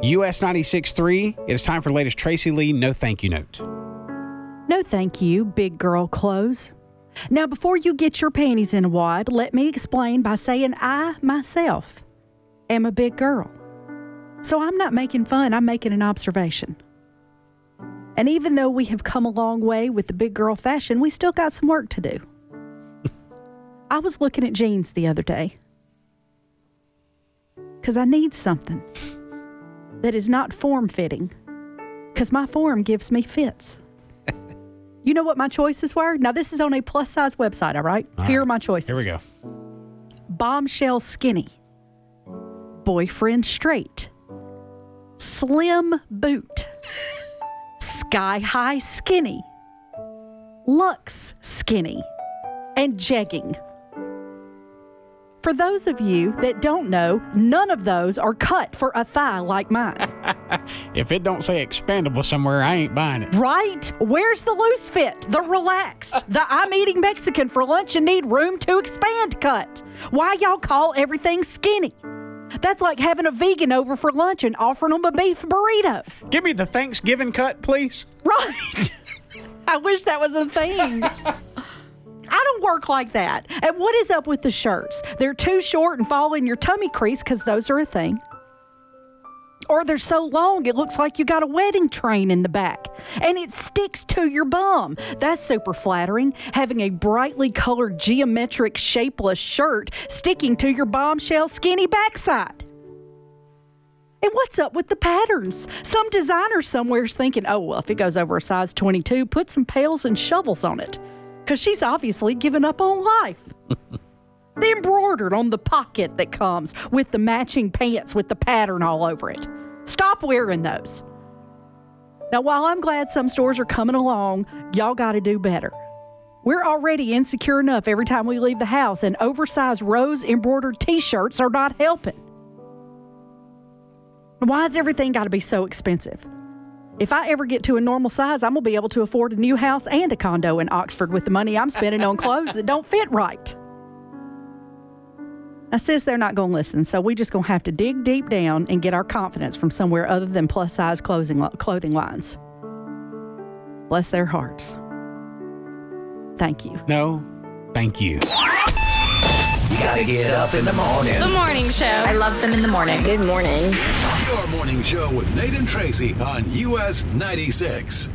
US 96.3, it is time for the latest Tracy Lee No Thank You Note. No, thank you, big girl clothes. Now, before you get your panties in a wad, let me explain by saying I myself am a big girl. So I'm not making fun, I'm making an observation. And even though we have come a long way with the big girl fashion, we still got some work to do. I was looking at jeans the other day because I need something that is not form fitting because my form gives me fits. you know what my choices were? Now, this is on a plus size website, all right? All Here right, are my choices Here we go. bombshell skinny, boyfriend straight, slim boot, sky high skinny, lux skinny, and jegging. For those of you that don't know, none of those are cut for a thigh like mine. If it don't say expandable somewhere, I ain't buying it. Right? Where's the loose fit, the relaxed, the I'm eating Mexican for lunch and need room to expand cut? Why y'all call everything skinny? That's like having a vegan over for lunch and offering them a beef burrito. Give me the Thanksgiving cut, please. Right? I wish that was a thing. Work like that. And what is up with the shirts? They're too short and fall in your tummy crease because those are a thing. Or they're so long it looks like you got a wedding train in the back and it sticks to your bum. That's super flattering. Having a brightly colored, geometric, shapeless shirt sticking to your bombshell skinny backside. And what's up with the patterns? Some designer somewhere's thinking, oh, well, if it goes over a size 22, put some pails and shovels on it. Because she's obviously given up on life. the embroidered on the pocket that comes with the matching pants with the pattern all over it. Stop wearing those. Now, while I'm glad some stores are coming along, y'all got to do better. We're already insecure enough every time we leave the house, and oversized rose embroidered t shirts are not helping. Why has everything got to be so expensive? If I ever get to a normal size, I'm going to be able to afford a new house and a condo in Oxford with the money I'm spending on clothes that don't fit right. Now, sis, they're not going to listen, so we just going to have to dig deep down and get our confidence from somewhere other than plus size clothing, clothing lines. Bless their hearts. Thank you. No, thank you. You gotta get up in the morning. The morning show. I love them in the morning. Good morning. Your morning show with Nate and Tracy on US 96.